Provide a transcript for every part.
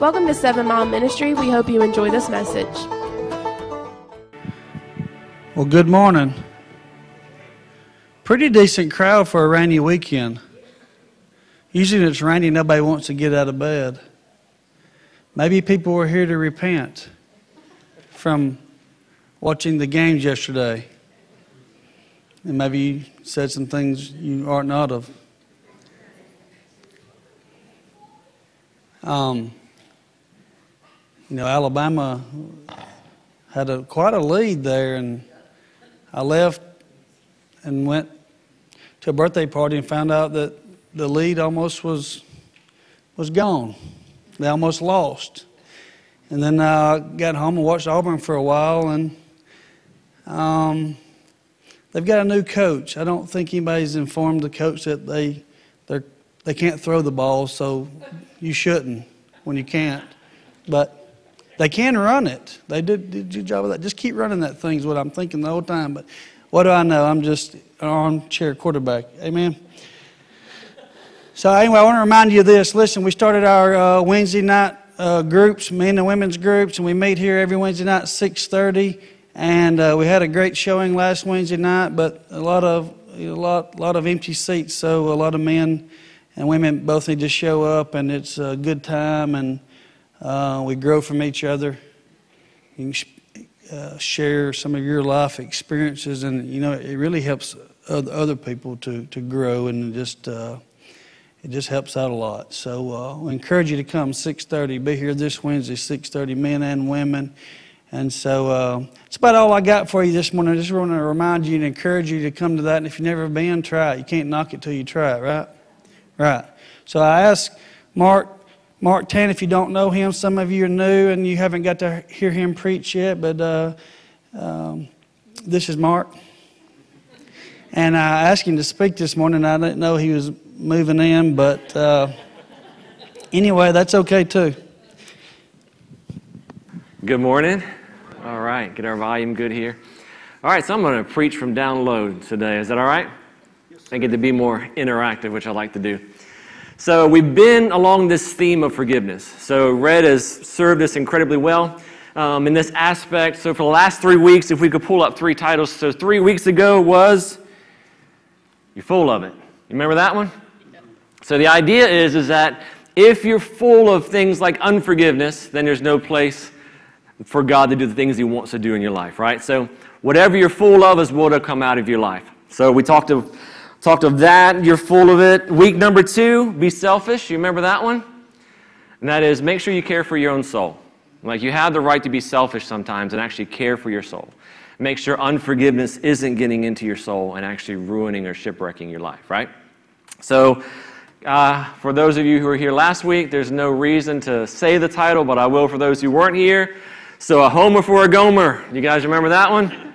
Welcome to Seven Mile Ministry. We hope you enjoy this message. Well, good morning. Pretty decent crowd for a rainy weekend. Usually, when it's rainy, nobody wants to get out of bed. Maybe people were here to repent from watching the games yesterday. And maybe you said some things you ought not have. Um, you know, Alabama had a, quite a lead there, and I left and went to a birthday party and found out that the lead almost was was gone. They almost lost. And then I got home and watched Auburn for a while, and um, they've got a new coach. I don't think anybody's informed the coach that they they they can't throw the ball, so you shouldn't when you can't. But they can run it. They did, did a good job of that. Just keep running that thing is what I'm thinking the whole time. But what do I know? I'm just an armchair quarterback. Amen. So anyway, I want to remind you of this. Listen, we started our uh, Wednesday night uh, groups, men and women's groups, and we meet here every Wednesday night at 6:30. And uh, we had a great showing last Wednesday night, but a lot of a lot, lot of empty seats. So a lot of men and women both need to show up, and it's a good time, and uh, we grow from each other. You can uh, share some of your life experiences, and you know it really helps other people to to grow and just uh, it just helps out a lot. So uh, we encourage you to come 6:30. Be here this Wednesday, 6:30, men and women. And so uh, that's about all I got for you this morning. I just want to remind you and encourage you to come to that. And if you've never been, try it. You can't knock it till you try it, right? Right. So I asked Mark, Mark Tan, if you don't know him, some of you are new and you haven't got to hear him preach yet, but uh, um, this is Mark. And I asked him to speak this morning. I didn't know he was moving in, but uh, anyway, that's okay too. Good morning. All right, get our volume good here. All right, so I'm going to preach from download today. Is that all right? I get to be more interactive, which I like to do. So we've been along this theme of forgiveness. So Red has served us incredibly well um, in this aspect. So for the last three weeks, if we could pull up three titles. So three weeks ago was You're Full of It. You remember that one? So the idea is, is that if you're full of things like unforgiveness, then there's no place for God to do the things He wants to do in your life, right? So whatever you're full of is what will come out of your life. So we talked of talked of that. You're full of it. Week number two, be selfish. You remember that one? And that is make sure you care for your own soul. Like you have the right to be selfish sometimes and actually care for your soul. Make sure unforgiveness isn't getting into your soul and actually ruining or shipwrecking your life, right? So uh, for those of you who were here last week, there's no reason to say the title, but I will for those who weren't here. So, a homer for a gomer. You guys remember that one?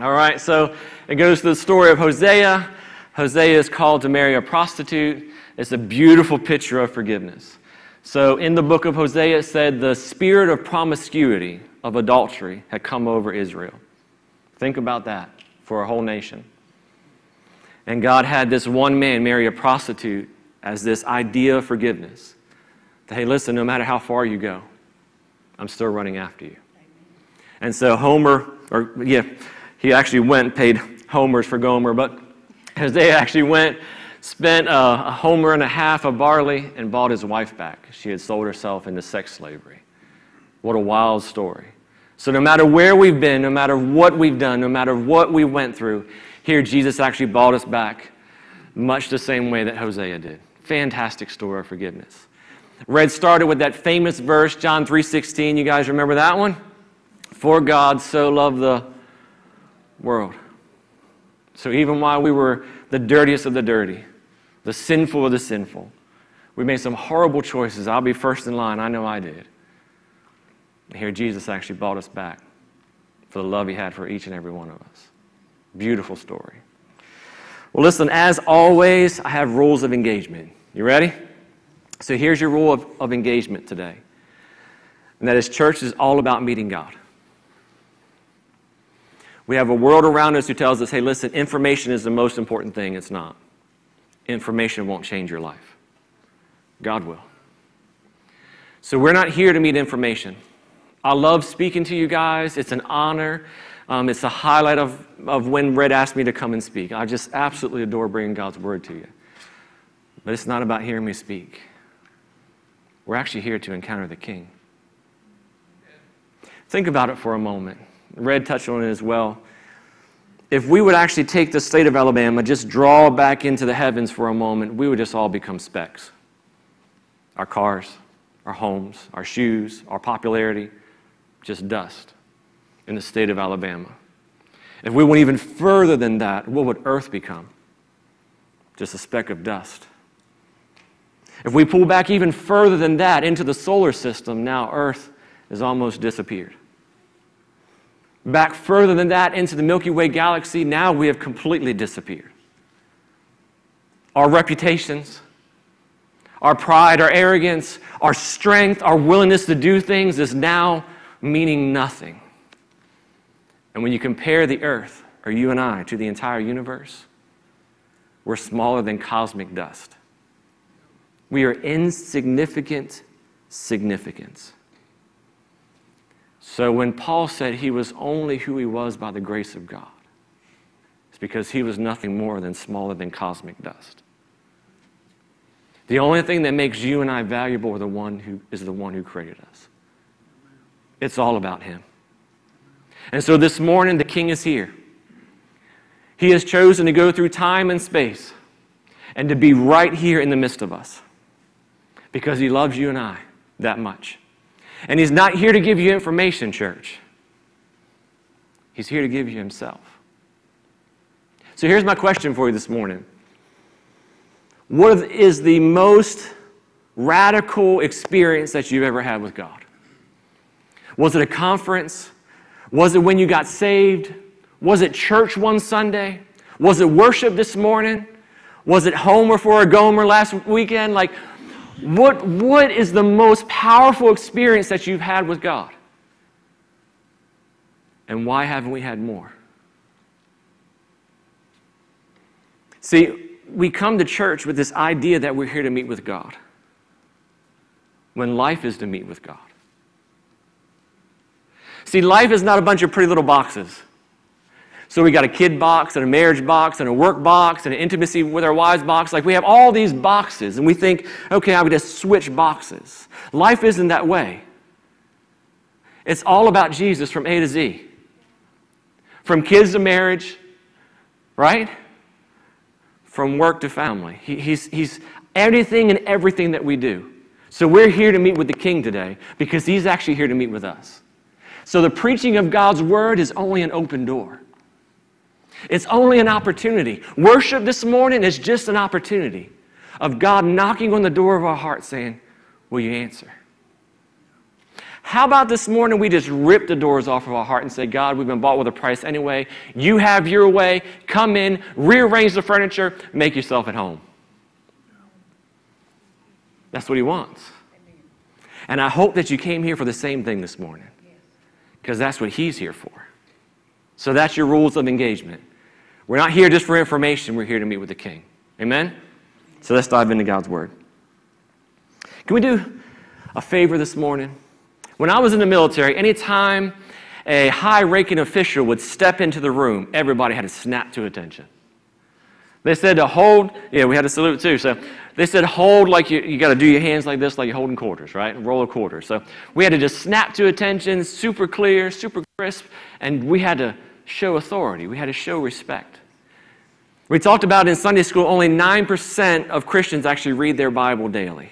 All right, so it goes to the story of Hosea. Hosea is called to marry a prostitute. It's a beautiful picture of forgiveness. So, in the book of Hosea, it said the spirit of promiscuity, of adultery, had come over Israel. Think about that for a whole nation. And God had this one man marry a prostitute as this idea of forgiveness. That, hey, listen, no matter how far you go, I'm still running after you. And so Homer, or yeah, he actually went and paid homers for Gomer, but Hosea actually went, spent a, a homer and a half of barley, and bought his wife back. She had sold herself into sex slavery. What a wild story. So, no matter where we've been, no matter what we've done, no matter what we went through, here Jesus actually bought us back much the same way that Hosea did. Fantastic story of forgiveness. Red started with that famous verse, John 3:16. You guys remember that one? For God so loved the world. So even while we were the dirtiest of the dirty, the sinful of the sinful, we made some horrible choices. I'll be first in line. I know I did. Here, Jesus actually bought us back for the love he had for each and every one of us. Beautiful story. Well, listen, as always, I have rules of engagement. You ready? So here's your rule of, of engagement today. And that is church is all about meeting God. We have a world around us who tells us, hey, listen, information is the most important thing. It's not. Information won't change your life. God will. So we're not here to meet information. I love speaking to you guys. It's an honor. Um, it's a highlight of, of when Red asked me to come and speak. I just absolutely adore bringing God's word to you. But it's not about hearing me speak. We're actually here to encounter the King. Think about it for a moment. Red touched on it as well. If we would actually take the state of Alabama, just draw back into the heavens for a moment, we would just all become specks. Our cars, our homes, our shoes, our popularity, just dust in the state of Alabama. If we went even further than that, what would earth become? Just a speck of dust. If we pull back even further than that into the solar system, now earth has almost disappeared. Back further than that into the Milky Way galaxy, now we have completely disappeared. Our reputations, our pride, our arrogance, our strength, our willingness to do things is now meaning nothing. And when you compare the earth, or you and I, to the entire universe, we're smaller than cosmic dust. We are insignificant significance. So when Paul said he was only who he was by the grace of God, it's because he was nothing more than smaller than cosmic dust. The only thing that makes you and I valuable are the one who is the one who created us. It's all about him. And so this morning the king is here. He has chosen to go through time and space and to be right here in the midst of us because he loves you and I that much. And he's not here to give you information, church. He's here to give you himself. So here's my question for you this morning What is the most radical experience that you've ever had with God? Was it a conference? Was it when you got saved? Was it church one Sunday? Was it worship this morning? Was it Homer for a Gomer last weekend? Like, what, what is the most powerful experience that you've had with God? And why haven't we had more? See, we come to church with this idea that we're here to meet with God, when life is to meet with God. See, life is not a bunch of pretty little boxes. So we got a kid box and a marriage box and a work box and an intimacy with our wives box. Like we have all these boxes and we think, okay, I would just switch boxes. Life isn't that way. It's all about Jesus from A to Z. From kids to marriage, right? From work to family. He, he's, he's everything and everything that we do. So we're here to meet with the King today because he's actually here to meet with us. So the preaching of God's word is only an open door. It's only an opportunity. Worship this morning is just an opportunity of God knocking on the door of our heart saying, Will you answer? How about this morning we just rip the doors off of our heart and say, God, we've been bought with a price anyway. You have your way. Come in, rearrange the furniture, make yourself at home. That's what He wants. And I hope that you came here for the same thing this morning because that's what He's here for. So that's your rules of engagement. We're not here just for information, we're here to meet with the King. Amen? So let's dive into God's Word. Can we do a favor this morning? When I was in the military, anytime a high ranking official would step into the room, everybody had to snap to attention. They said to hold, yeah, we had to salute too. So they said hold like you, you got to do your hands like this, like you're holding quarters, right? Roll a quarter. So we had to just snap to attention, super clear, super crisp, and we had to show authority. We had to show respect. We talked about in Sunday school, only 9% of Christians actually read their Bible daily.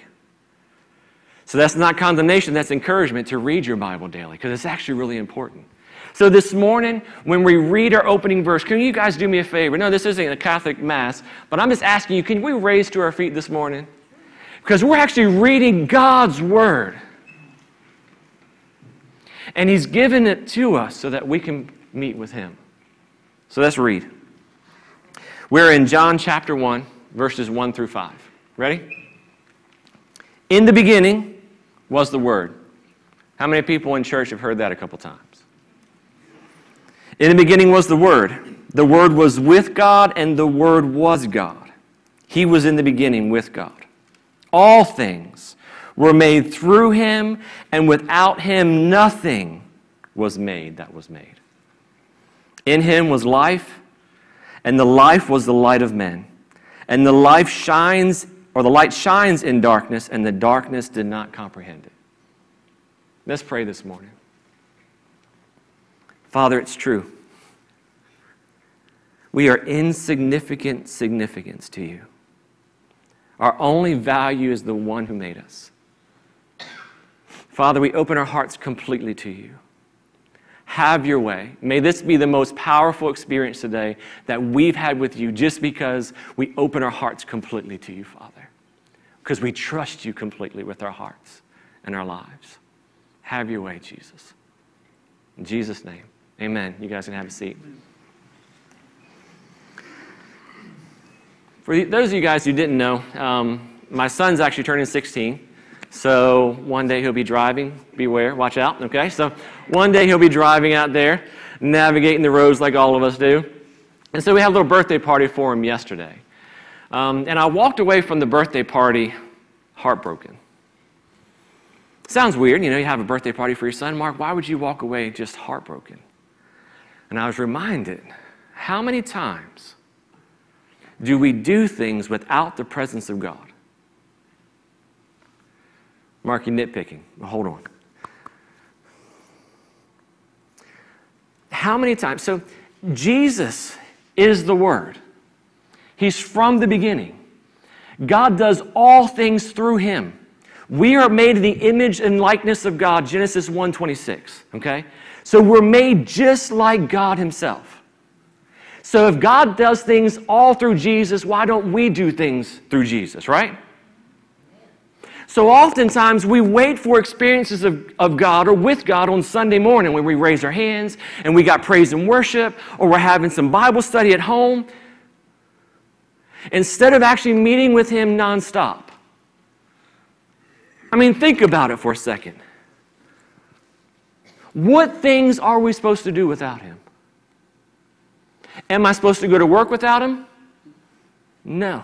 So that's not condemnation, that's encouragement to read your Bible daily because it's actually really important. So this morning, when we read our opening verse, can you guys do me a favor? No, this isn't a Catholic Mass, but I'm just asking you, can we raise to our feet this morning? Because we're actually reading God's Word. And He's given it to us so that we can meet with Him. So let's read. We're in John chapter 1, verses 1 through 5. Ready? In the beginning was the Word. How many people in church have heard that a couple times? In the beginning was the Word. The Word was with God, and the Word was God. He was in the beginning with God. All things were made through him, and without him nothing was made that was made. In him was life, and the life was the light of men. And the life shines, or the light shines in darkness, and the darkness did not comprehend it. Let's pray this morning. Father, it's true. We are insignificant significance to you. Our only value is the one who made us. Father, we open our hearts completely to you. Have your way. May this be the most powerful experience today that we've had with you just because we open our hearts completely to you, Father. Because we trust you completely with our hearts and our lives. Have your way, Jesus. In Jesus' name, amen. You guys can have a seat. For those of you guys who didn't know, um, my son's actually turning 16. So one day he'll be driving. Beware, watch out, okay? So one day he'll be driving out there, navigating the roads like all of us do. And so we had a little birthday party for him yesterday. Um, and I walked away from the birthday party heartbroken. Sounds weird, you know, you have a birthday party for your son. Mark, why would you walk away just heartbroken? And I was reminded how many times do we do things without the presence of God? Mark, you nitpicking. Hold on. How many times? So, Jesus is the Word. He's from the beginning. God does all things through him. We are made in the image and likeness of God, Genesis 1:26, okay? So we're made just like God himself. So if God does things all through Jesus, why don't we do things through Jesus, right? So oftentimes we wait for experiences of, of God or with God on Sunday morning when we raise our hands and we got praise and worship or we're having some Bible study at home instead of actually meeting with Him nonstop. I mean, think about it for a second. What things are we supposed to do without Him? Am I supposed to go to work without Him? No.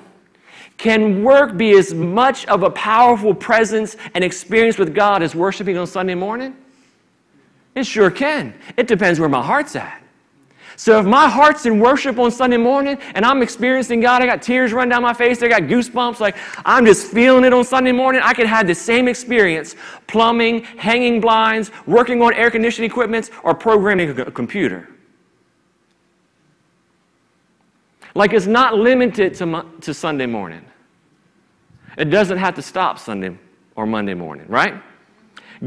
Can work be as much of a powerful presence and experience with God as worshiping on Sunday morning? It sure can. It depends where my heart's at. So if my heart's in worship on Sunday morning and I'm experiencing God, I got tears running down my face, I got goosebumps, like I'm just feeling it on Sunday morning, I could have the same experience plumbing, hanging blinds, working on air conditioning equipment, or programming a computer. Like it's not limited to, to Sunday morning. It doesn't have to stop Sunday or Monday morning, right?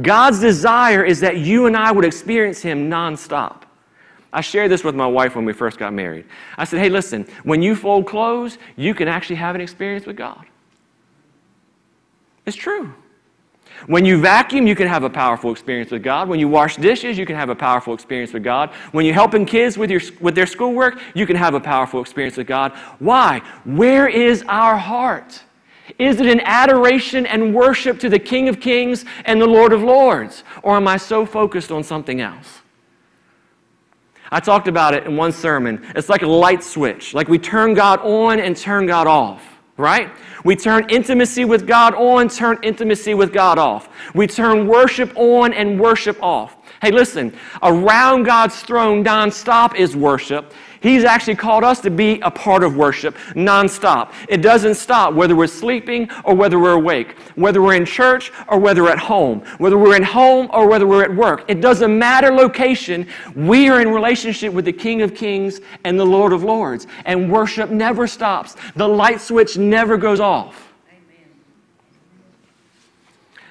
God's desire is that you and I would experience Him nonstop. I shared this with my wife when we first got married. I said, hey, listen, when you fold clothes, you can actually have an experience with God. It's true. When you vacuum, you can have a powerful experience with God. When you wash dishes, you can have a powerful experience with God. When you're helping kids with, your, with their schoolwork, you can have a powerful experience with God. Why? Where is our heart? Is it an adoration and worship to the King of Kings and the Lord of Lords? Or am I so focused on something else? I talked about it in one sermon. It's like a light switch, like we turn God on and turn God off, right? We turn intimacy with God on, turn intimacy with God off. We turn worship on and worship off. Hey, listen, around God's throne nonstop is worship. He's actually called us to be a part of worship nonstop. It doesn't stop whether we're sleeping or whether we're awake, whether we're in church or whether at home, whether we're in home or whether we're at work. It doesn't matter location. We are in relationship with the King of Kings and the Lord of Lords, and worship never stops. The light switch never goes off.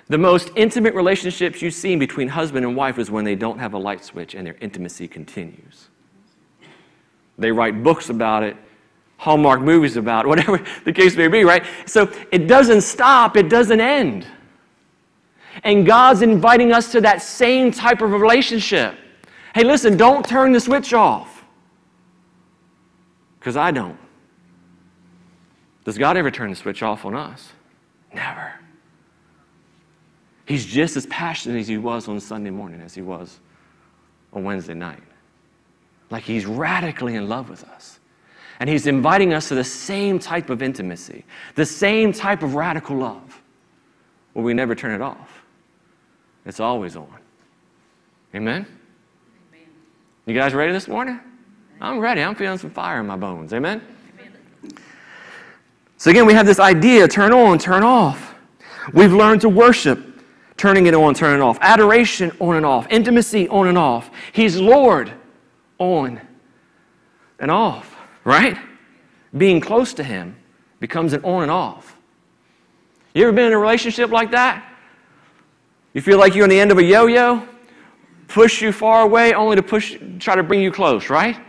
The most intimate relationships you see between husband and wife is when they don't have a light switch and their intimacy continues. They write books about it, Hallmark movies about it, whatever the case may be, right? So it doesn't stop, it doesn't end. And God's inviting us to that same type of relationship. Hey, listen, don't turn the switch off. Because I don't. Does God ever turn the switch off on us? Never. He's just as passionate as he was on Sunday morning as he was on Wednesday night. Like he's radically in love with us. And he's inviting us to the same type of intimacy, the same type of radical love. where we never turn it off. It's always on. Amen? Amen. You guys ready this morning? I'm ready. I'm feeling some fire in my bones. Amen? Amen? So, again, we have this idea turn on, turn off. We've learned to worship, turning it on, turning it off. Adoration, on and off. Intimacy, on and off. He's Lord, on and off, right? Being close to Him becomes an on and off. You ever been in a relationship like that? You feel like you're on the end of a yo yo? Push you far away only to push, try to bring you close, right?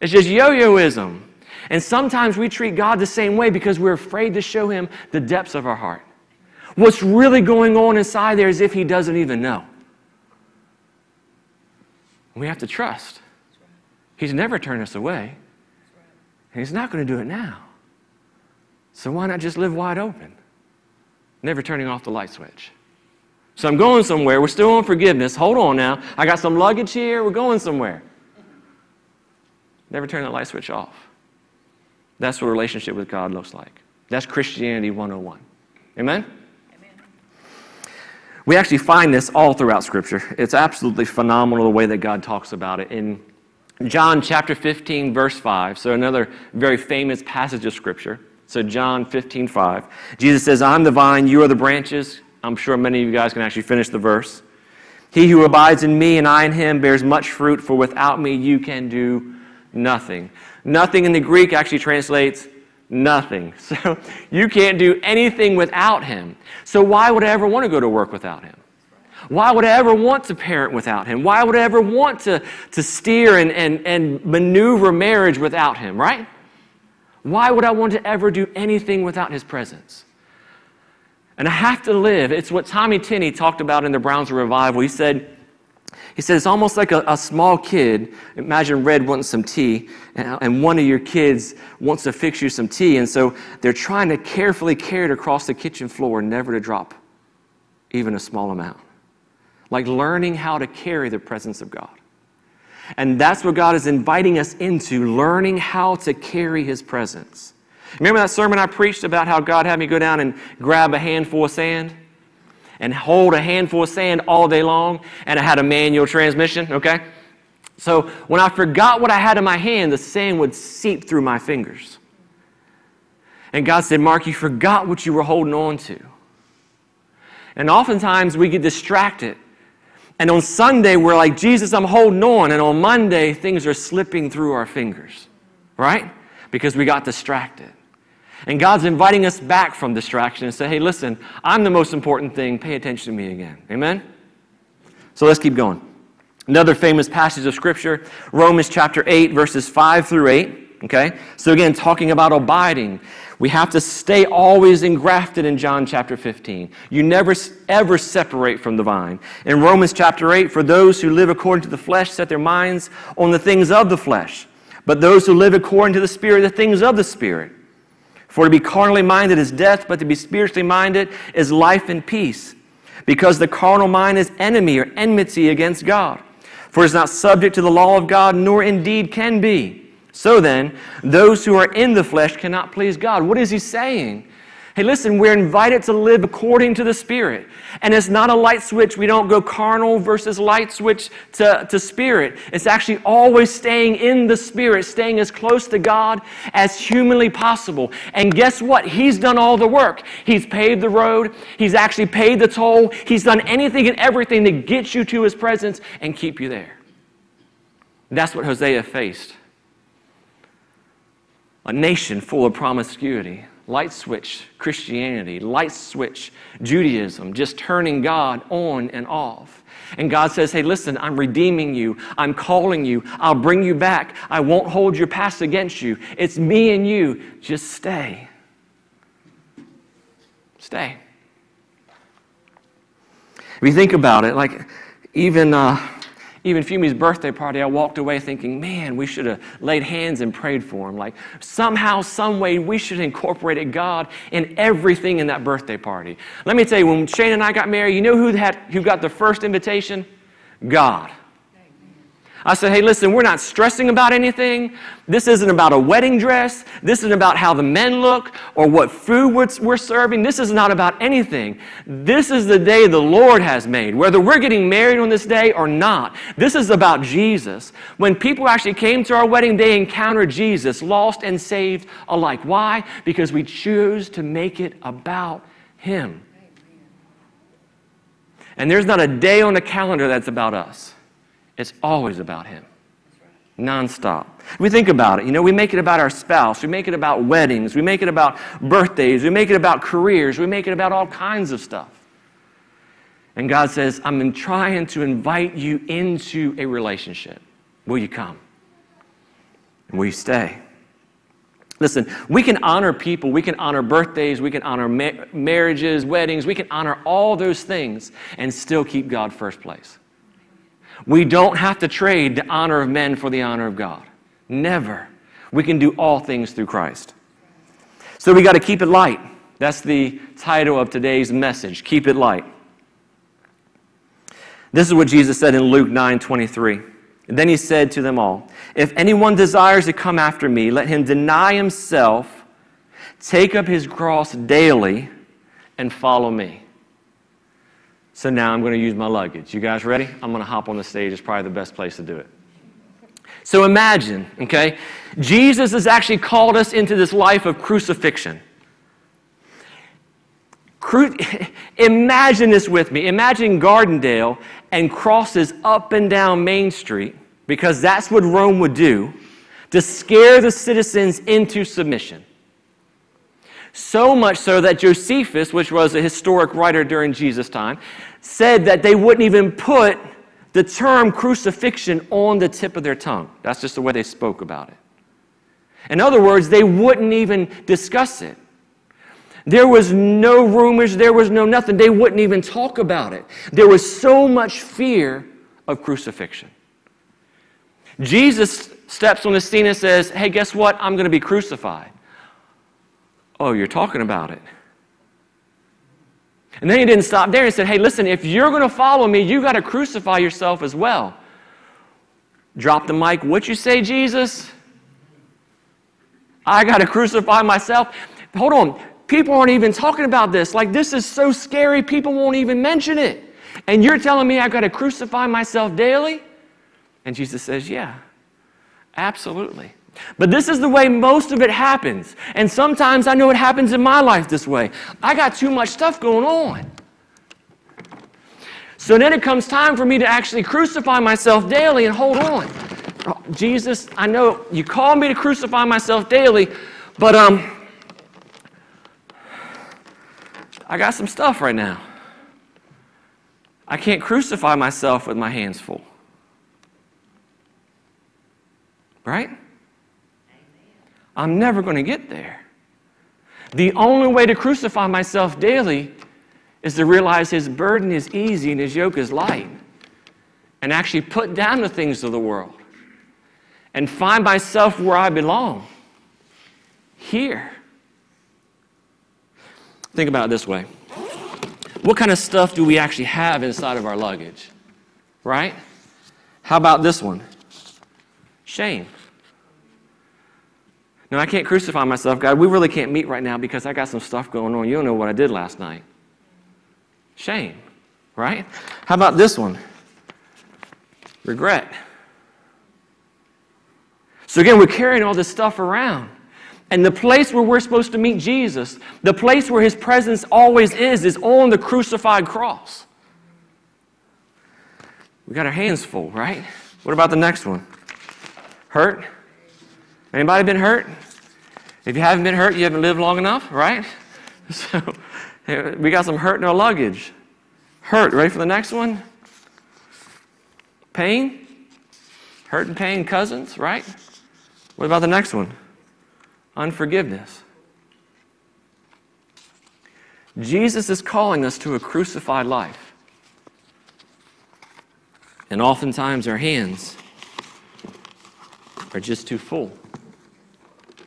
It's just yo yoism. And sometimes we treat God the same way because we're afraid to show Him the depths of our heart. What's really going on inside there is if He doesn't even know. We have to trust. He's never turned us away. And He's not going to do it now. So why not just live wide open? Never turning off the light switch. So I'm going somewhere. We're still on forgiveness. Hold on now. I got some luggage here. We're going somewhere. Never turn the light switch off. That's what a relationship with God looks like. That's Christianity 101. Amen? Amen? We actually find this all throughout Scripture. It's absolutely phenomenal the way that God talks about it. In John chapter 15, verse 5, so another very famous passage of Scripture. So, John 15, 5. Jesus says, I'm the vine, you are the branches. I'm sure many of you guys can actually finish the verse. He who abides in me and I in him bears much fruit, for without me you can do nothing. Nothing in the Greek actually translates nothing. So you can't do anything without him. So why would I ever want to go to work without him? Why would I ever want to parent without him? Why would I ever want to, to steer and, and, and maneuver marriage without him, right? Why would I want to ever do anything without his presence? And I have to live. It's what Tommy Tenney talked about in the Brownsville Revival. He said, he said, it's almost like a, a small kid. Imagine Red wanting some tea, and, and, one of your kids wants to fix you some tea. And so they're trying to carefully carry it across the kitchen floor, never to drop even a small amount. Like learning how to carry the presence of God. And that's what God is inviting us into, learning how to carry His presence. Remember that sermon I preached about how God had me go down and grab a handful of sand? And hold a handful of sand all day long, and I had a manual transmission, okay? So when I forgot what I had in my hand, the sand would seep through my fingers. And God said, Mark, you forgot what you were holding on to. And oftentimes we get distracted and on Sunday, we're like, Jesus, I'm holding on. And on Monday, things are slipping through our fingers, right? Because we got distracted. And God's inviting us back from distraction and say, hey, listen, I'm the most important thing. Pay attention to me again. Amen? So let's keep going. Another famous passage of Scripture, Romans chapter 8, verses 5 through 8. Okay? So again, talking about abiding. We have to stay always engrafted in John chapter 15. You never ever separate from the vine. In Romans chapter 8, for those who live according to the flesh set their minds on the things of the flesh, but those who live according to the Spirit, the things of the Spirit. For to be carnally minded is death, but to be spiritually minded is life and peace. Because the carnal mind is enemy or enmity against God. For it is not subject to the law of God, nor indeed can be. So then, those who are in the flesh cannot please God. What is he saying? Hey, listen, we're invited to live according to the Spirit. And it's not a light switch. We don't go carnal versus light switch to, to Spirit. It's actually always staying in the Spirit, staying as close to God as humanly possible. And guess what? He's done all the work. He's paved the road, He's actually paid the toll, He's done anything and everything to get you to His presence and keep you there. That's what Hosea faced a nation full of promiscuity, light switch Christianity, light switch Judaism, just turning God on and off. And God says, Hey, listen, I'm redeeming you. I'm calling you. I'll bring you back. I won't hold your past against you. It's me and you. Just stay. Stay. If you think about it, like even. Uh, even Fumi's birthday party, I walked away thinking, man, we should have laid hands and prayed for him. Like somehow, some way, we should have incorporated God in everything in that birthday party. Let me tell you, when Shane and I got married, you know who had who got the first invitation? God. I said, hey, listen, we're not stressing about anything. This isn't about a wedding dress. This isn't about how the men look or what food we're serving. This is not about anything. This is the day the Lord has made, whether we're getting married on this day or not. This is about Jesus. When people actually came to our wedding, they encountered Jesus, lost and saved alike. Why? Because we choose to make it about Him. And there's not a day on the calendar that's about us. It's always about Him. Nonstop. We think about it. You know, we make it about our spouse. We make it about weddings. We make it about birthdays. We make it about careers. We make it about all kinds of stuff. And God says, I'm trying to invite you into a relationship. Will you come? And will you stay? Listen, we can honor people, we can honor birthdays, we can honor ma- marriages, weddings, we can honor all those things and still keep God first place. We don't have to trade the honor of men for the honor of God. Never. We can do all things through Christ. So we got to keep it light. That's the title of today's message. Keep it light. This is what Jesus said in Luke 9 23. And then he said to them all, If anyone desires to come after me, let him deny himself, take up his cross daily, and follow me. So now I'm going to use my luggage. You guys ready? I'm going to hop on the stage. It's probably the best place to do it. So imagine, okay, Jesus has actually called us into this life of crucifixion. Cru- Imagine this with me. Imagine Gardendale and crosses up and down Main Street, because that's what Rome would do, to scare the citizens into submission. So much so that Josephus, which was a historic writer during Jesus' time, said that they wouldn't even put the term crucifixion on the tip of their tongue. That's just the way they spoke about it. In other words, they wouldn't even discuss it. There was no rumors, there was no nothing. They wouldn't even talk about it. There was so much fear of crucifixion. Jesus steps on the scene and says, Hey, guess what? I'm going to be crucified. Oh, you're talking about it. And then he didn't stop there. He said, Hey, listen, if you're going to follow me, you got to crucify yourself as well. Drop the mic. What you say, Jesus? I got to crucify myself. Hold on. People aren't even talking about this. Like, this is so scary, people won't even mention it. And you're telling me I got to crucify myself daily? And Jesus says, Yeah, absolutely. But this is the way most of it happens. And sometimes I know it happens in my life this way. I got too much stuff going on. So then it comes time for me to actually crucify myself daily and hold on. Oh, Jesus, I know you call me to crucify myself daily, but um I got some stuff right now. I can't crucify myself with my hands full. Right? I'm never going to get there. The only way to crucify myself daily is to realize his burden is easy and his yoke is light. And actually put down the things of the world and find myself where I belong here. Think about it this way what kind of stuff do we actually have inside of our luggage? Right? How about this one? Shame. No, I can't crucify myself, God. We really can't meet right now because I got some stuff going on. You don't know what I did last night. Shame, right? How about this one? Regret. So again, we're carrying all this stuff around. And the place where we're supposed to meet Jesus, the place where his presence always is, is on the crucified cross. We got our hands full, right? What about the next one? Hurt? Anybody been hurt? If you haven't been hurt, you haven't lived long enough, right? So we got some hurt in our luggage. Hurt. Ready for the next one? Pain? Hurt and pain cousins, right? What about the next one? Unforgiveness. Jesus is calling us to a crucified life. And oftentimes our hands are just too full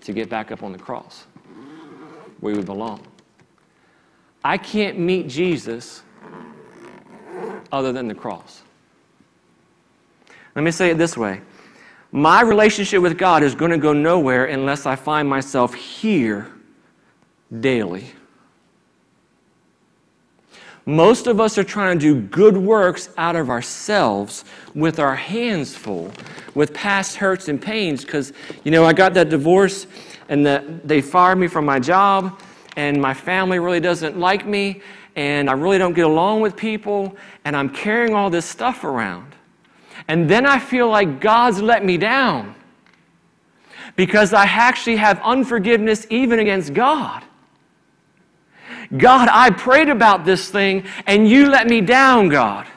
to get back up on the cross where we belong. I can't meet Jesus other than the cross. Let me say it this way My relationship with God is going to go nowhere unless I find myself here daily. Most of us are trying to do good works out of ourselves with our hands full, with past hurts and pains. Because, you know, I got that divorce and the, they fired me from my job, and my family really doesn't like me, and I really don't get along with people, and I'm carrying all this stuff around. And then I feel like God's let me down because I actually have unforgiveness even against God. God, I prayed about this thing and you let me down, God.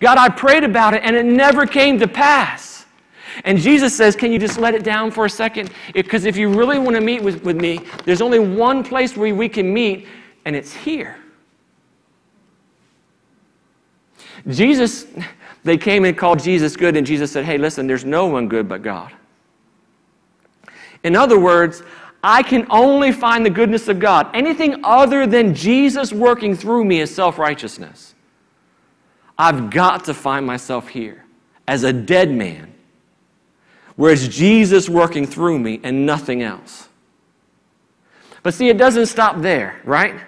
God, I prayed about it and it never came to pass. And Jesus says, Can you just let it down for a second? Because if you really want to meet with, with me, there's only one place where we can meet, and it's here. Jesus, they came and called Jesus good, and Jesus said, Hey, listen, there's no one good but God. In other words, I can only find the goodness of God. Anything other than Jesus working through me is self righteousness. I've got to find myself here as a dead man, where it's Jesus working through me and nothing else. But see, it doesn't stop there, right?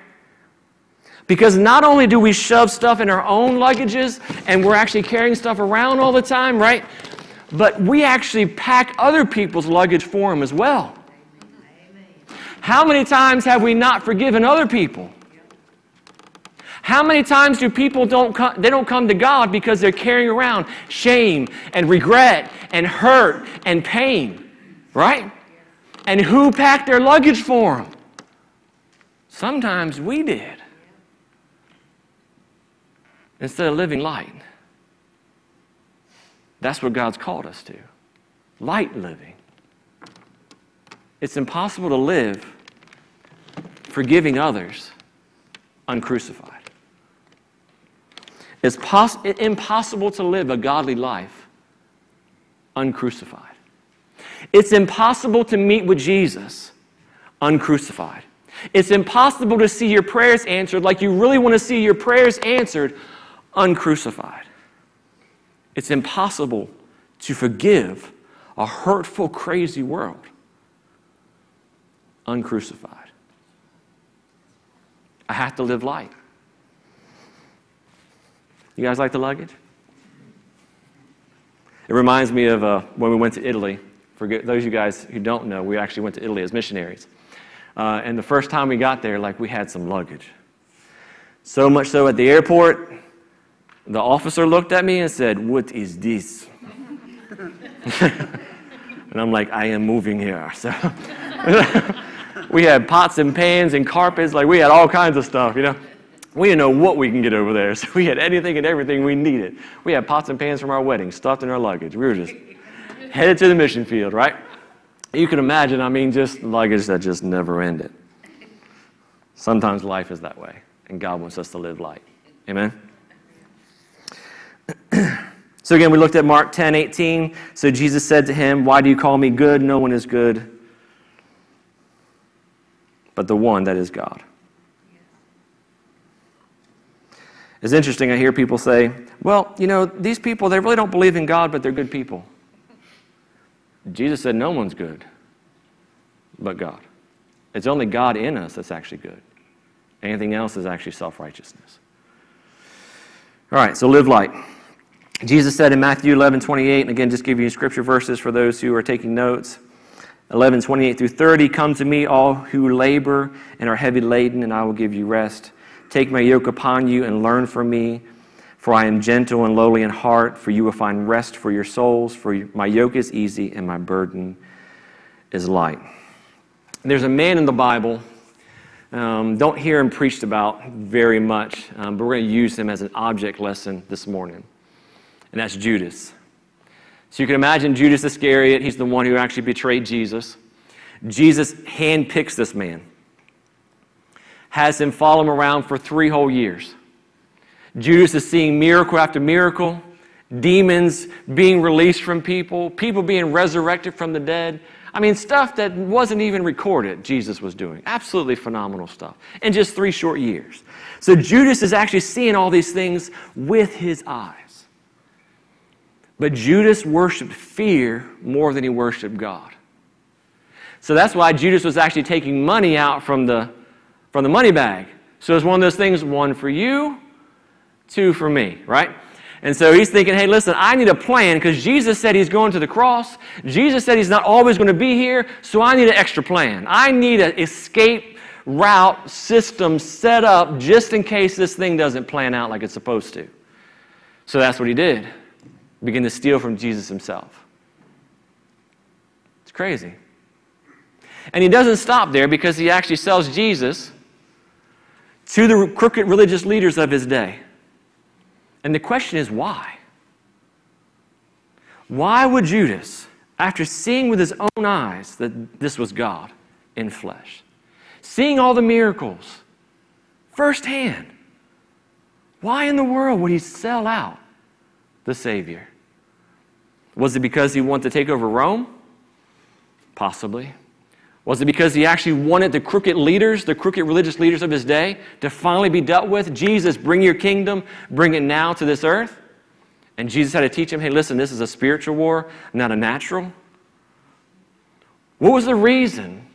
Because not only do we shove stuff in our own luggages and we're actually carrying stuff around all the time, right? But we actually pack other people's luggage for them as well. How many times have we not forgiven other people? How many times do people don't come, they don't come to God because they're carrying around shame and regret and hurt and pain, right? And who packed their luggage for them? Sometimes we did. Instead of living light. That's what God's called us to. Light living. It's impossible to live forgiving others uncrucified. It's pos- impossible to live a godly life uncrucified. It's impossible to meet with Jesus uncrucified. It's impossible to see your prayers answered like you really want to see your prayers answered uncrucified. It's impossible to forgive a hurtful, crazy world uncrucified. I have to live light. You guys like the luggage? It reminds me of uh, when we went to Italy. For those of you guys who don't know, we actually went to Italy as missionaries. Uh, and the first time we got there, like we had some luggage. So much so at the airport, the officer looked at me and said, What is this? and I'm like, I am moving here. So we had pots and pans and carpets, like we had all kinds of stuff, you know. We didn't know what we can get over there, so we had anything and everything we needed. We had pots and pans from our wedding stuffed in our luggage. We were just headed to the mission field, right? You can imagine, I mean, just luggage that just never ended. Sometimes life is that way, and God wants us to live light. Amen? so again, we looked at Mark 10 18. So Jesus said to him, Why do you call me good? No one is good but the one that is God. It's interesting, I hear people say, Well, you know, these people, they really don't believe in God, but they're good people. Jesus said, No one's good but God. It's only God in us that's actually good. Anything else is actually self righteousness. All right, so live light. Jesus said in Matthew 11, 28, and again, just give you scripture verses for those who are taking notes. 11, 28 through 30, Come to me, all who labor and are heavy laden, and I will give you rest. Take my yoke upon you and learn from me, for I am gentle and lowly in heart, for you will find rest for your souls. For my yoke is easy and my burden is light. There's a man in the Bible um, don't hear him preached about very much, um, but we're going to use him as an object lesson this morning. And that's Judas. So you can imagine Judas Iscariot, he's the one who actually betrayed Jesus. Jesus handpicks this man, has him follow him around for three whole years. Judas is seeing miracle after miracle, demons being released from people, people being resurrected from the dead. I mean, stuff that wasn't even recorded, Jesus was doing. Absolutely phenomenal stuff in just three short years. So Judas is actually seeing all these things with his eyes. But Judas worshiped fear more than he worshiped God. So that's why Judas was actually taking money out from the, from the money bag. So it's one of those things one for you, two for me, right? And so he's thinking, hey, listen, I need a plan because Jesus said he's going to the cross. Jesus said he's not always going to be here, so I need an extra plan. I need an escape route system set up just in case this thing doesn't plan out like it's supposed to. So that's what he did. Begin to steal from Jesus himself. It's crazy. And he doesn't stop there because he actually sells Jesus to the crooked religious leaders of his day. And the question is why? Why would Judas, after seeing with his own eyes that this was God in flesh, seeing all the miracles firsthand, why in the world would he sell out the Savior? Was it because he wanted to take over Rome? Possibly. Was it because he actually wanted the crooked leaders, the crooked religious leaders of his day, to finally be dealt with? Jesus, bring your kingdom, bring it now to this earth. And Jesus had to teach him hey, listen, this is a spiritual war, not a natural. What was the reason?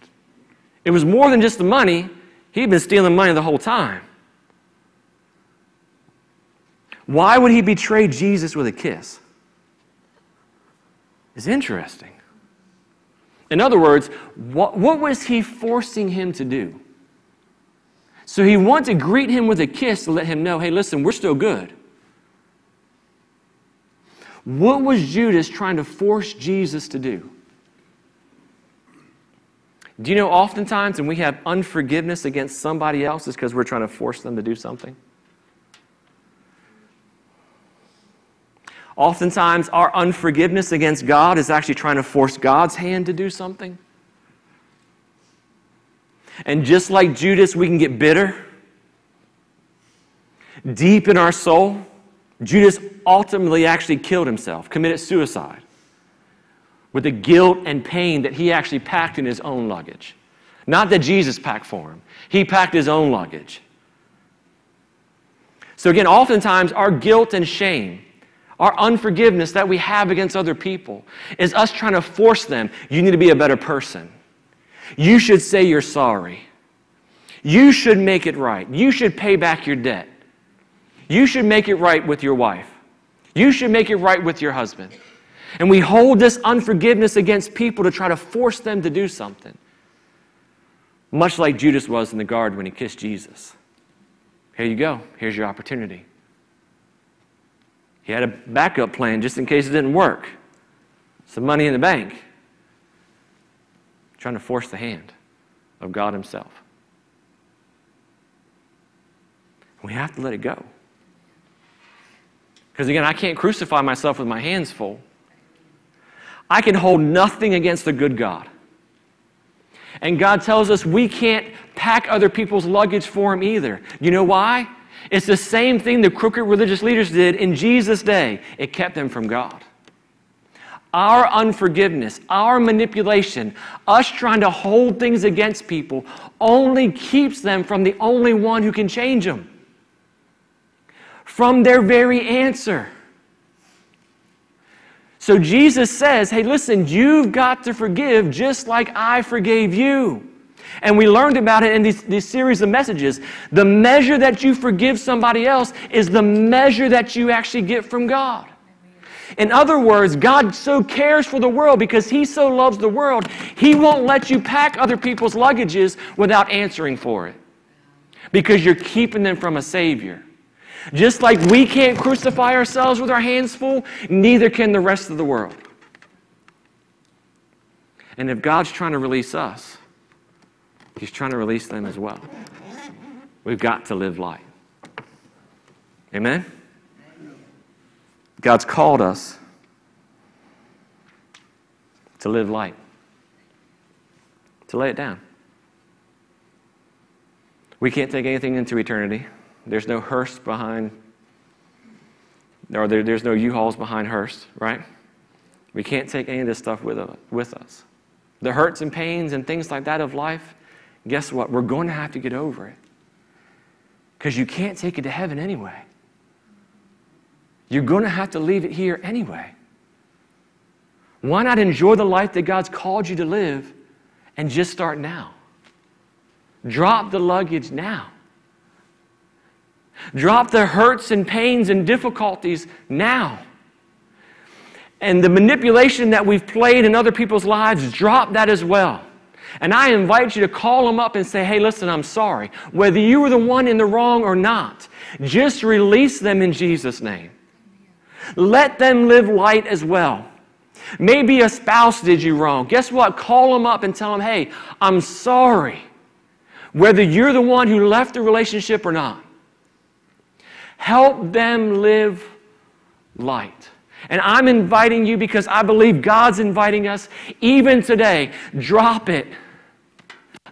It was more than just the money. He'd been stealing money the whole time. Why would he betray Jesus with a kiss? It's interesting. In other words, what, what was he forcing him to do? So he wanted to greet him with a kiss to let him know hey, listen, we're still good. What was Judas trying to force Jesus to do? Do you know oftentimes when we have unforgiveness against somebody else, it's because we're trying to force them to do something? Oftentimes, our unforgiveness against God is actually trying to force God's hand to do something. And just like Judas, we can get bitter. Deep in our soul, Judas ultimately actually killed himself, committed suicide, with the guilt and pain that he actually packed in his own luggage. Not that Jesus packed for him, he packed his own luggage. So, again, oftentimes our guilt and shame our unforgiveness that we have against other people is us trying to force them, you need to be a better person. You should say you're sorry. You should make it right. You should pay back your debt. You should make it right with your wife. You should make it right with your husband. And we hold this unforgiveness against people to try to force them to do something. Much like Judas was in the garden when he kissed Jesus. Here you go. Here's your opportunity. He had a backup plan just in case it didn't work. Some money in the bank. Trying to force the hand of God Himself. We have to let it go. Because again, I can't crucify myself with my hands full. I can hold nothing against the good God. And God tells us we can't pack other people's luggage for Him either. You know why? It's the same thing the crooked religious leaders did in Jesus' day. It kept them from God. Our unforgiveness, our manipulation, us trying to hold things against people only keeps them from the only one who can change them. From their very answer. So Jesus says, hey, listen, you've got to forgive just like I forgave you. And we learned about it in these, these series of messages. The measure that you forgive somebody else is the measure that you actually get from God. In other words, God so cares for the world because He so loves the world, He won't let you pack other people's luggages without answering for it because you're keeping them from a Savior. Just like we can't crucify ourselves with our hands full, neither can the rest of the world. And if God's trying to release us, He's trying to release them as well. We've got to live light. Amen? God's called us to live light, to lay it down. We can't take anything into eternity. There's no hearse behind, or there, there's no U-Hauls behind hearse, right? We can't take any of this stuff with, with us. The hurts and pains and things like that of life, guess what? We're going to have to get over it. Because you can't take it to heaven anyway. You're going to have to leave it here anyway. Why not enjoy the life that God's called you to live and just start now? Drop the luggage now. Drop the hurts and pains and difficulties now. And the manipulation that we've played in other people's lives, drop that as well. And I invite you to call them up and say, hey, listen, I'm sorry. Whether you were the one in the wrong or not, just release them in Jesus' name. Let them live light as well. Maybe a spouse did you wrong. Guess what? Call them up and tell them, hey, I'm sorry. Whether you're the one who left the relationship or not, help them live light. And I'm inviting you because I believe God's inviting us even today. Drop it.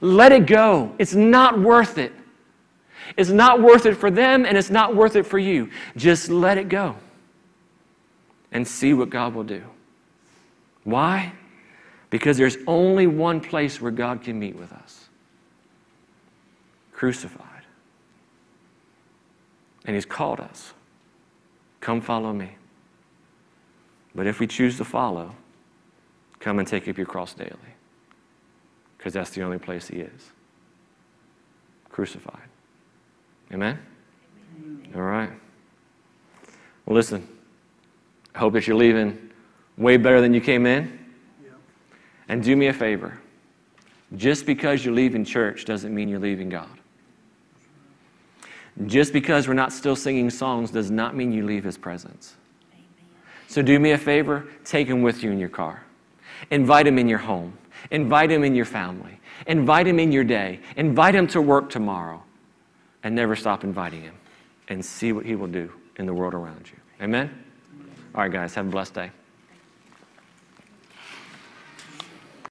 Let it go. It's not worth it. It's not worth it for them and it's not worth it for you. Just let it go and see what God will do. Why? Because there's only one place where God can meet with us crucified. And He's called us. Come follow me. But if we choose to follow, come and take up your cross daily. Because that's the only place He is crucified. Amen? Amen? All right. Well, listen, I hope that you're leaving way better than you came in. And do me a favor. Just because you're leaving church doesn't mean you're leaving God. Just because we're not still singing songs does not mean you leave His presence. So do me a favor, take Him with you in your car. Invite Him in your home. Invite Him in your family. Invite Him in your day. Invite Him to work tomorrow. And never stop inviting Him and see what He will do in the world around you. Amen? All right, guys, have a blessed day.